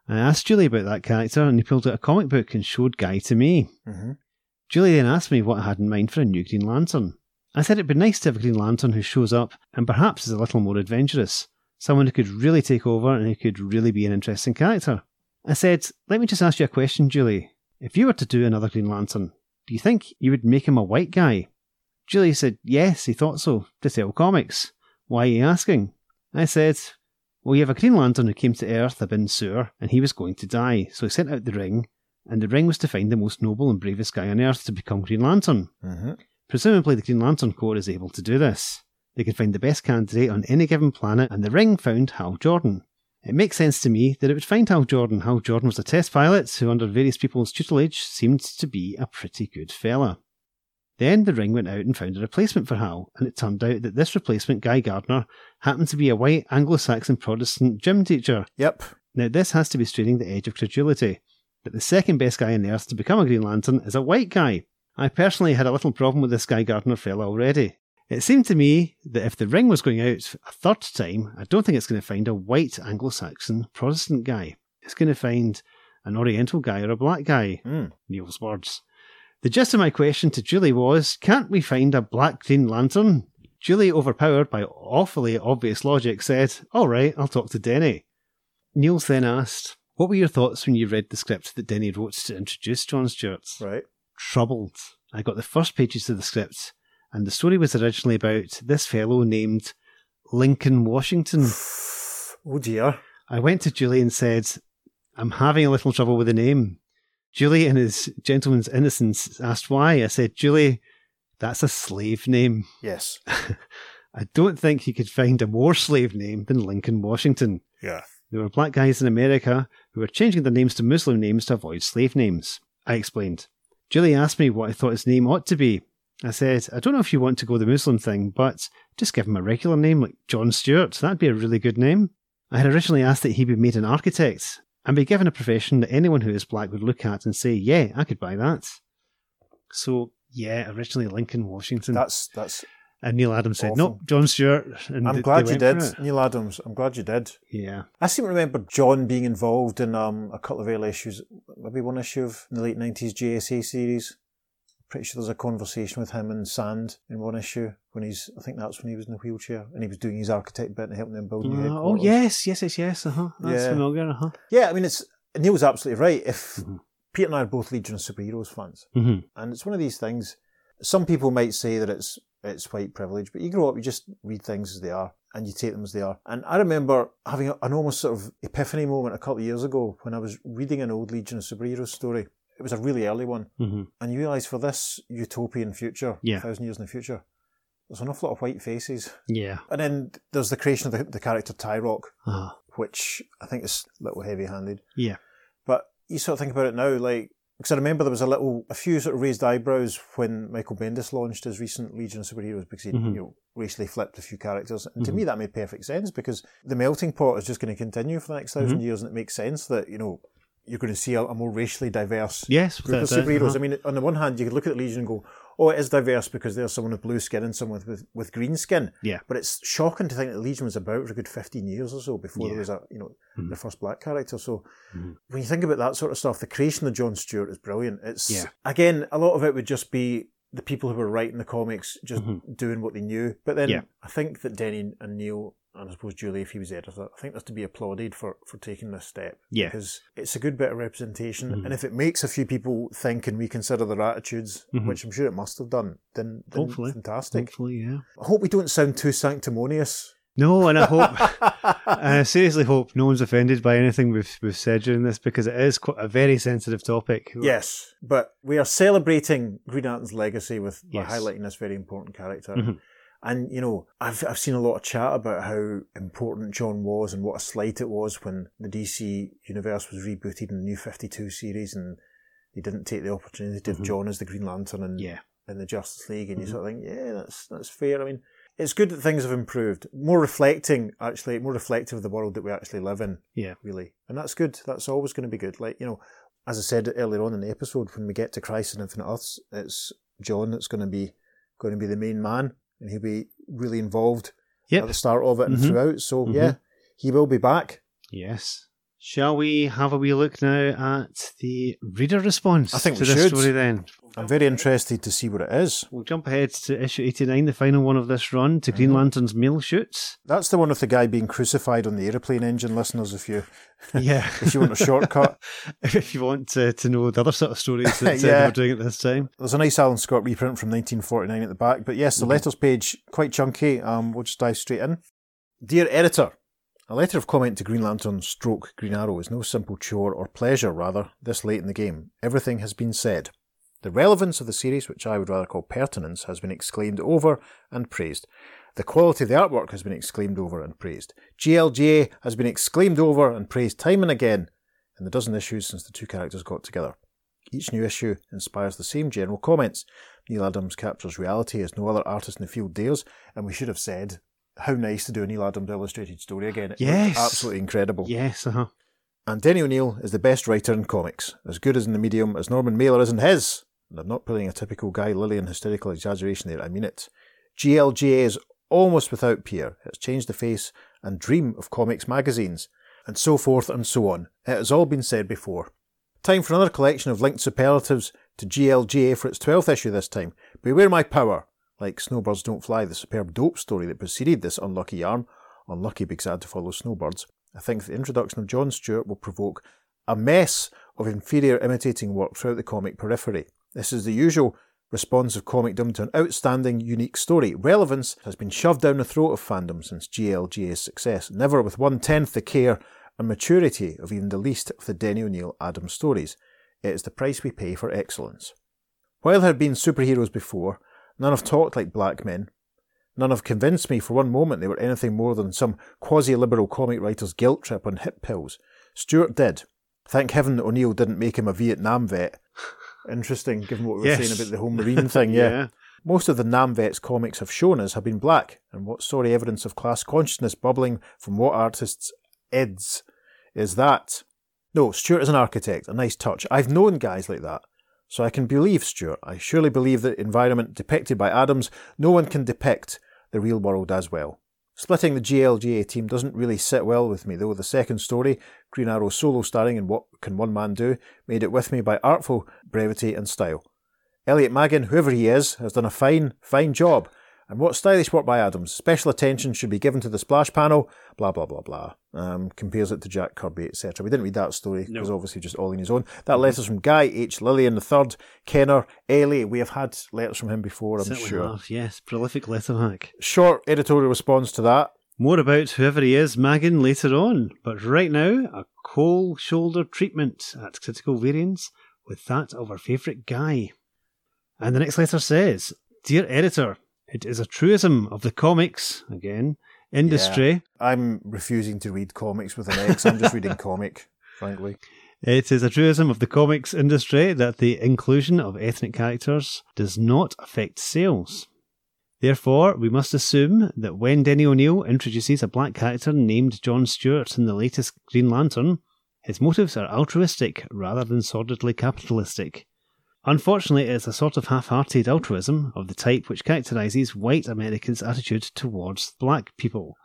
I asked Julie about that character and he pulled out a comic book and showed Guy to me. hmm Julie then asked me what I had in mind for a new Green Lantern. I said it'd be nice to have a Green Lantern who shows up and perhaps is a little more adventurous, someone who could really take over and who could really be an interesting character. I said, Let me just ask you a question, Julie. If you were to do another Green Lantern, do you think you would make him a white guy? Julie said, Yes, he thought so, to sell comics. Why are you asking? I said, Well, you have a Green Lantern who came to Earth Abin Sur, and he was going to die, so he sent out the ring, and the ring was to find the most noble and bravest guy on Earth to become Green Lantern. hmm Presumably, the Green Lantern Corps is able to do this. They can find the best candidate on any given planet, and the ring found Hal Jordan. It makes sense to me that it would find Hal Jordan. Hal Jordan was a test pilot who, under various people's tutelage, seemed to be a pretty good fella. Then the ring went out and found a replacement for Hal, and it turned out that this replacement, Guy Gardner, happened to be a white Anglo Saxon Protestant gym teacher. Yep. Now, this has to be straining the edge of credulity. That the second best guy on the Earth to become a Green Lantern is a white guy. I personally had a little problem with this Guy Gardner fella already. It seemed to me that if the ring was going out a third time, I don't think it's going to find a white Anglo Saxon Protestant guy. It's going to find an Oriental guy or a black guy? Hmm. Neal's words. The gist of my question to Julie was, can't we find a black Green Lantern? Julie, overpowered by awfully obvious logic, said, All right, I'll talk to Denny. Niels then asked, What were your thoughts when you read the script that Denny wrote to introduce John Stewart? Right. Troubled. I got the first pages of the script, and the story was originally about this fellow named Lincoln Washington. Oh dear. I went to Julie and said, I'm having a little trouble with the name. Julie, in his gentleman's innocence, asked why. I said, Julie, that's a slave name. Yes. I don't think he could find a more slave name than Lincoln Washington. Yeah. There were black guys in America who were changing their names to Muslim names to avoid slave names. I explained. Julie asked me what I thought his name ought to be. I said, I don't know if you want to go the Muslim thing, but just give him a regular name like John Stewart. That'd be a really good name. I had originally asked that he be made an architect and be given a profession that anyone who is black would look at and say, yeah, I could buy that. So, yeah, originally Lincoln Washington. That's that's. and Neal Adams said, awful. nope, John Stewart. And I'm they- glad you did. Neal Adams. I'm glad you did. Yeah. I seem to remember John being involved in um, a couple of early issues, maybe one issue of the late nineties JSA series. Pretty sure there's a conversation with him and Sand in one issue when he's. I think that's when he was in the wheelchair and he was doing his architect bit and helping them build new Uh, oh, yes, yes, yes, yes. Uh-huh. That's Yeah. familiar. Uh-huh. yeah. I mean, it's and Neal's absolutely right. If Mhm. Peter and I are both Legion of Superheroes fans, hmm and it's one of these things. Some people might say that it's it's white privilege, but you grow up, you just read things as they are, and you take them as they are. And I remember having an almost sort of epiphany moment a couple of years ago when I was reading an old Legion of Superheroes story. It was a really early one, hmm and you realise for this utopian future, Yeah. a thousand years in the future, there's an awful lot of white faces. Yeah. And then there's the creation of the, the character Tyroc, Uh, which I think is a little heavy-handed. yeah. But you sort of think about it now, like, because I remember there was a little, a few sort of raised eyebrows when Michael Bendis launched his recent Legion of Superheroes because he, Mhm. you know, racially flipped a few characters. And to Mhm. me, that made perfect sense because the melting pot is just going to continue for the next 1000 Mhm. years, and it makes sense that you know you're going to see a, a more racially diverse Yes. group of superheroes. uh-huh. I mean, on the one hand, you could look at the Legion and go, "Oh, it is diverse because there's someone with blue skin and someone with, with, green skin." Yeah. But it's shocking to think that Legion was about for a good 15 years or so before Yeah. there was a, you know, Mhm. the first black character. So Mhm. when you think about that sort of stuff, the creation of John Stewart is brilliant. It's Yeah. again, a lot of it would just be the people who were writing the comics just Mhm. doing what they knew. But then Yeah. I think that Denny and Neal, and I suppose Julie, if he was editor, I think that's to be applauded for, for taking this step. Yeah. Because it's a good bit of representation. Mhm. And if it makes a few people think and reconsider their attitudes, Mhm. which I'm sure it must have done, then, then Hopefully. fantastic. Hopefully, yeah. I hope we don't sound too sanctimonious. No, and I hope, and I seriously hope no one's offended by anything we've, we've said during this because it is quite a very sensitive topic. Yes, but we are celebrating Green Lantern's legacy with Yes. highlighting this very important character. Mhm. And you know, I've I've seen a lot of chat about how important John was and what a slight it was when the DC universe was rebooted in the New Fifty Two series, and they didn't take the opportunity to have Mhm. John as the Green Lantern and Yeah. in the Justice League, and you Mhm. sort of think, yeah, that's that's fair. I mean, it's good that things have improved, more reflecting actually, more reflective of the world that we actually live in Yeah. really. And that's good. That's always going to be good. Like, you know, as I said earlier on in the episode, when we get to Crisis on Infinite Earths, it's John that's going to be going to be the main man and he'll be really involved Yep. at the start of it and Mhm. throughout. So Mhm. yeah, he will be back. Yes. Shall we have a wee look now at the reader response I think to we this should. story then? I'm very interested to see what it is. We'll jump ahead to issue 89, the final one of this run, to Green Mhm. Lantern's mail shoots. That's the one with the guy being crucified on the aeroplane engine, listeners, if you Yeah. if you want a shortcut. if you want to, to know the other sort of stories that uh, Yeah. we're doing at this time. There's a nice Alan Scott reprint from 1949 at the back, but yes, the Mhm. letters page quite chunky. Um, we'll just dive straight in. Dear editor, a letter of comment to Green Lantern stroke Green Arrow is no simple chore or pleasure, rather, this late in the game. Everything has been said. The relevance of the series, which I would rather call pertinence, has been exclaimed over and praised. The quality of the artwork has been exclaimed over and praised. GLGA has been exclaimed over and praised time and again in the dozen issues since the two characters got together. Each new issue inspires the same general comments. Neal Adams captures reality as no other artist in the field dares, and we should have said how nice to do a Neal Adams illustrated story again. It Yes. absolutely incredible. Yes, uh huh. And Denny O'Neil is the best writer in comics, as good as in the medium as Norman Mailer is in his. And I'm not putting a typical Guy Lillian hysterical exaggeration there, I mean it. GLGA is almost without peer. It's changed the face and dream of comics magazines, and so forth and so on. It has all been said before. Time for another collection of linked superlatives to GLGA for its 12th issue this time. Beware my power! Like Snowbirds Don't Fly, the superb dope story that preceded this unlucky yarn, unlucky because I had to follow Snowbirds, I think the introduction of John Stewart will provoke a mess of inferior imitating work throughout the comic periphery. This is the usual response of comicdom to an outstanding, unique story. Relevance has been shoved down the throat of fandom since GLGA's success, never with one tenth the care and maturity of even the least of the Denny O'Neil Adams stories. It is the price we pay for excellence. While there had been superheroes before, none have talked like black men. None have convinced me for one moment they were anything more than some quasi liberal comic writer's guilt trip on hip pills. Stewart did. Thank heaven that O'Neil didn't make him a Vietnam vet. Interesting, given what we were Yes. saying about the whole marine thing, yeah. Yeah. Most of the Nam vets comics have shown us have been black, and what sorry evidence of class consciousness bubbling from what artists' heads is that? No, Stewart is an architect, a nice touch. I've known guys like that, so I can believe Stewart. I surely believe the environment depicted by Adams, no one can depict the real world as well. Splitting the GLGA team doesn't really sit well with me, though the second story, Green Arrow solo starring in What Can One Man Do, made it with me by artful brevity and style. Elliot Maggin, whoever he is, has done a fine, fine job. And what stylish work by Adams. Special attention should be given to the splash panel, blah, blah, blah, blah. Um, compares it to Jack Kirby, etc. We didn't read that story because No. obviously just all in his own. That letter's from Guy H. Lillian III, Kenner, Ellie. We have had letters from him before, I'm Certainly sure. have, yes. Prolific letter hack. Short editorial response to that. More about whoever he is, Maggin, later on. But right now, a cold shoulder treatment at critical variance with that of our favourite guy. And the next letter says Dear editor, it is a truism of the comics, again, industry. I'm refusing to read comics with an X. I'm just reading comic, frankly. It is a truism of the comics industry that the inclusion of ethnic characters does not affect sales. Therefore, we must assume that when Denny O'Neil introduces a black character named John Stewart in the latest Green Lantern, his motives are altruistic rather than sordidly capitalistic. Unfortunately, it is a sort of half hearted altruism of the type which characterises white Americans' attitude towards black people.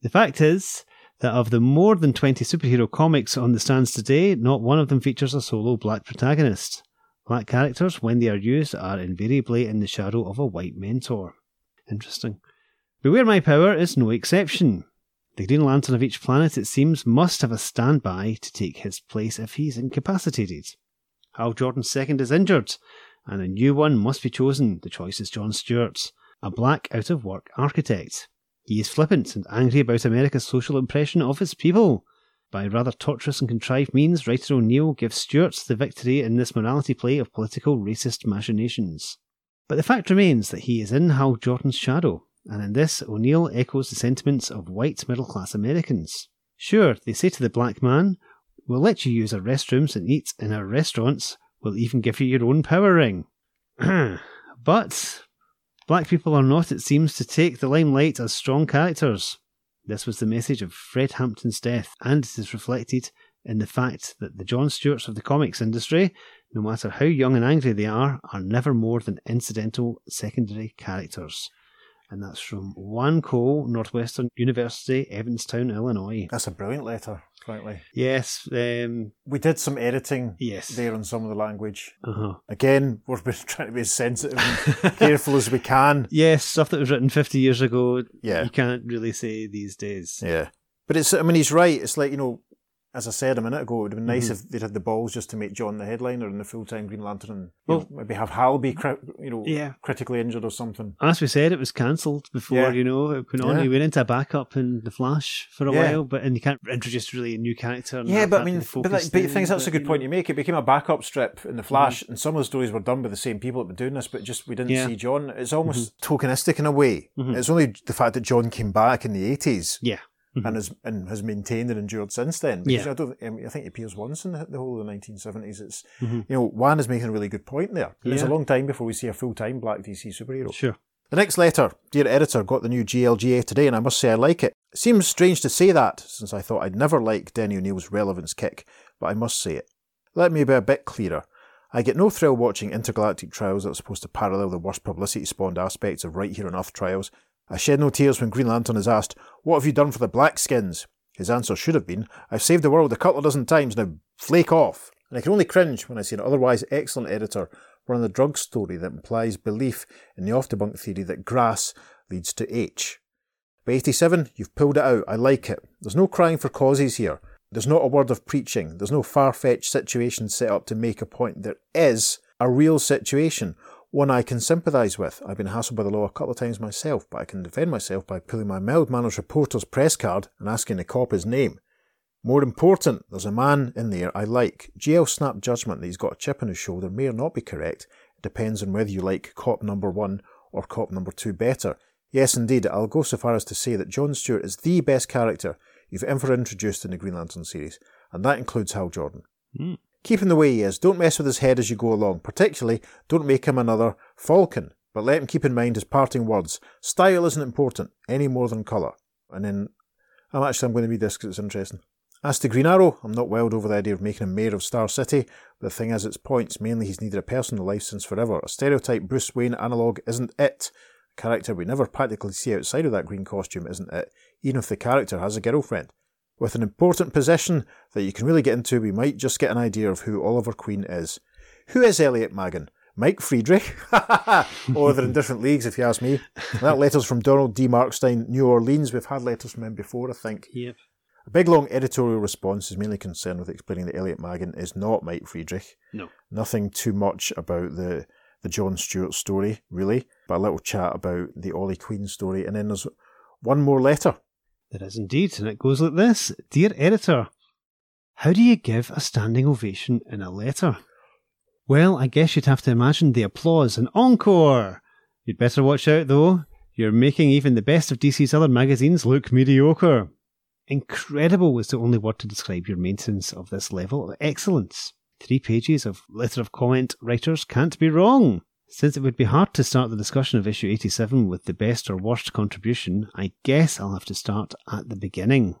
The fact is that of the more than 20 superhero comics on the stands today, not one of them features a solo black protagonist. Black characters, when they are used, are invariably in the shadow of a white mentor. Interesting. Beware My Power is no exception. The Green Lantern of each planet, it seems, must have a standby to take his place if he's incapacitated. Hal Jordan's second is injured, and a new one must be chosen. The choice is John Stewart's, a black out of work architect. He is flippant and angry about America's social impression of his people. By rather tortuous and contrived means, writer O'Neil gives Stewart the victory in this morality play of political racist machinations. But the fact remains that he is in Hal Jordan's shadow, and in this O'Neil echoes the sentiments of white middle class Americans. Sure, they say to the black man, We'll let you use our restrooms and eat in our restaurants, we'll even give you your own power ring. but black people are not, it seems, to take the limelight as strong characters. This was the message of Fred Hampton's death, and it is reflected in the fact that the John Stewarts of the comics industry, no matter how young and angry they are, are never more than incidental secondary characters. And that's from Juan Cole, Northwestern University, Evanstown, Illinois. That's a brilliant letter, frankly. Yes, um, We did some editing yes. there on some of the language. Uh-huh. Again, we're trying to be as sensitive and careful as we can. Yes, stuff that was written 50 years ago, Yeah. you can't really say these days. Yeah. But it's, I mean, he's right. It's like, you know, as I said a minute ago, it would have been nice Mhm. if they'd had the balls just to make John the headliner in the full time Green Lantern and Well- know, maybe have Hal be, cri- you know, Yeah. critically injured or something. As we said, it was cancelled before, Yeah. you know, it went on. Yeah. He went into a backup in The Flash for a Yeah. while, but and you can't introduce really a new character. and Yeah, but I mean, but, like, but the then, thing is, that's a good you point know. you make. It became a backup strip in the Flash, and some of the stories were done by the same people that were doing this, but just we didn't see John. It's almost tokenistic in a way. Mhm. It's only the fact that John came back in the eighties Yeah. Mhm. and has and has maintained and endured since then. Because Yeah. I don't. I, mean, I think he appears once in the, the whole of the nineteen seventies. It's Mhm. you know, Juan is making a really good point there. It's a long time before we see a full time Black DC superhero. Sure. The next letter, dear editor, got the new GLGA today, and I must say I like it. It seems strange to say that, since I thought I'd never like Denny O'Neil's relevance kick, but I must say it. Let me be a bit clearer. I get no thrill watching intergalactic trials that are supposed to parallel the worst publicity spawned aspects of right here on Earth trials. I shed no tears when Green Lantern is asked, What have you done for the Blackskins? His answer should have been, I've saved the world a couple of dozen times, now flake off. And I can only cringe when I see an otherwise excellent editor run a drug story that implies belief in the off debunk theory that grass leads to H. By 87, you've pulled it out. I like it. There's no crying for causes here. There's not a word of preaching. There's no far fetched situation set up to make a point. There is a real situation, one I can sympathise with. I've been hassled by the law a couple of times myself, but I can defend myself by pulling my mild mannered reporter's press card and asking the cop his name. More important, there's a man in there I like. GL snap judgment that he's got a chip on his shoulder may or not be correct. It depends on whether you like cop number one or cop number two better. Yes, indeed, I'll go so far as to say that John Stewart is the best character you've ever introduced in the Green Lantern series, and that includes Hal Jordan. Mm. Keep him the way he is. Don't mess with his head as you go along. Particularly, don't make him another Falcon. But let him keep in mind his parting words. Style isn't important, any more than colour. And then, I'm actually I'm going to read this because it's interesting. As to Green Arrow, I'm not wild over the idea of making him mayor of Star City, but the thing has its points. Mainly, he's needed a personal life since forever. A stereotype Bruce Wayne analogue isn't it. A character we never practically see outside of that green costume isn't it, even if the character has a girlfriend. With an important position that you can really get into, we might just get an idea of who Oliver Queen is. Who is Elliot Maggin? Mike Friedrich? or they're in different leagues, if you ask me. That letter's from Donald D. Markstein, New Orleans. We've had letters from him before, I think. Yep. A big long editorial response is mainly concerned with explaining that Elliot Maggin is not Mike Friedrich. No. Nothing too much about the the John Stewart story, really, but a little chat about the Ollie Queen story, and then there's one more letter. There is indeed, and it goes like this Dear editor, how do you give a standing ovation in a letter? Well, I guess you'd have to imagine the applause and encore. You'd better watch out, though. You're making even the best of DC's other magazines look mediocre. Incredible was the only word to describe your maintenance of this level of excellence. Three pages of letter of comment writers can't be wrong. Since it would be hard to start the discussion of issue 87 with the best or worst contribution, I guess I'll have to start at the beginning.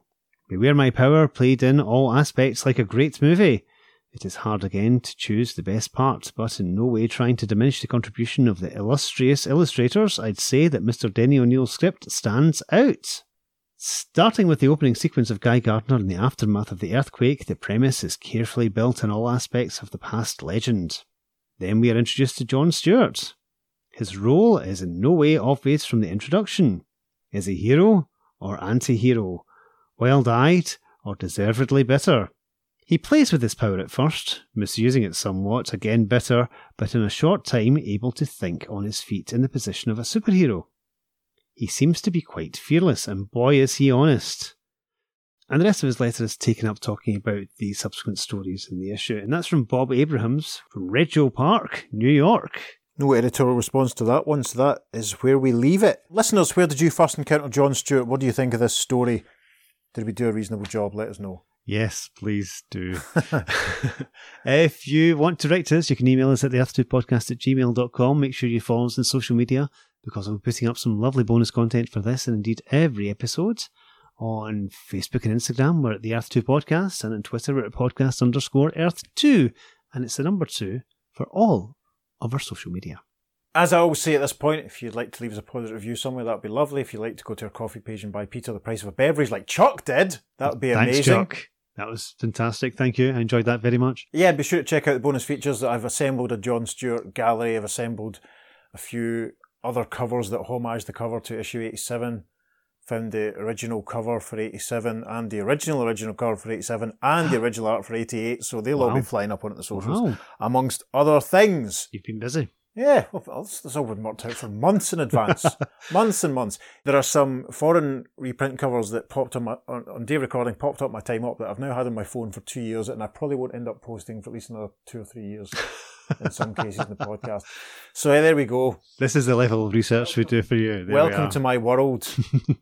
Beware My Power played in all aspects like a great movie. It is hard again to choose the best part, but in no way trying to diminish the contribution of the illustrious illustrators, I'd say that Mr. Denny O'Neil's script stands out. Starting with the opening sequence of Guy Gardner in the aftermath of the earthquake, the premise is carefully built in all aspects of the past legend. Then we are introduced to John Stewart. His role is in no way obvious from the introduction. Is he hero or anti hero? Wild eyed or deservedly bitter? He plays with his power at first, misusing it somewhat, again bitter, but in a short time able to think on his feet in the position of a superhero. He seems to be quite fearless, and boy is he honest. And the rest of his letter is taken up talking about the subsequent stories in the issue, and that's from Bob Abrahams from Rego Park, New York. No editorial response to that one, so that is where we leave it. Listeners, where did you first encounter John Stewart? What do you think of this story? Did we do a reasonable job? Let us know. Yes, please do. if you want to write to us, you can email us at the earth2podcast at gmail.com. Make sure you follow us on social media because I'll be putting up some lovely bonus content for this and indeed every episode. On Facebook and Instagram, we're at the Earth 2 Podcast, and on Twitter, we're at podcast underscore Earth 2. And it's the number two for all of our social media. As I always say at this point, if you'd like to leave us a positive review somewhere, that would be lovely. If you'd like to go to our Ko-fi page and buy Peter the price of a beverage like Chuck did, that would be Thanks, amazing. Chuck. That was fantastic. Thank you. I enjoyed that very much. Yeah, be sure to check out the bonus features. That I've assembled a John Stewart gallery. I've assembled a few other covers that homage the cover to issue 87. Found the original cover for 87 and the original original cover for 87 and the original art for 88. So they'll all be flying up on the socials, Wow. amongst other things. You've been busy. Yeah, well, this, this all been worked out for months in advance, months and months. There are some foreign reprint covers that popped on my on, on day recording, popped up my time up that I've now had on my phone for two years, and I probably won't end up posting for at least another two or three years. in some cases in the podcast. So yeah, there we go. This is the level of research we do for you. There Welcome are. to my world.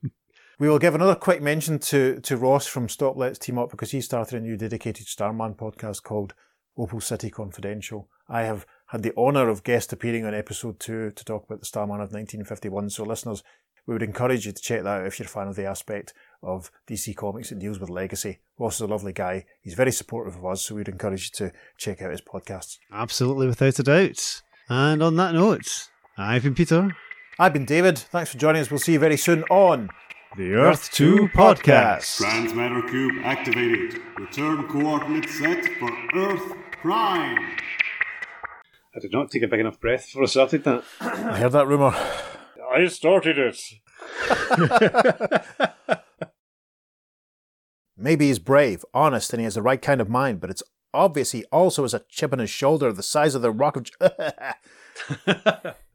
we will give another quick mention to to Ross from Stop Let's Team Up because he started a new dedicated Starman podcast called Opal City Confidential. I have had the honour of guest appearing on episode two to talk about the Starman of 1951. So listeners, we would encourage you to check that out if you're a fan of the aspect of DC Comics that deals with legacy. Ross is a lovely guy. He's very supportive of us, so we'd encourage you to check out his podcasts. Absolutely, without a doubt. And on that note, I've been Peter. I've been David. Thanks for joining us. We'll see you very soon on The Earth 2 Podcast. Transmatter cube activated. Return coordinates set for Earth Prime. I did not take a big enough breath before I started that. I heard that rumour. I started it. Maybe he's brave, honest, and he has the right kind of mind, but it's obvious he also has a chip on his shoulder the size of the rock of.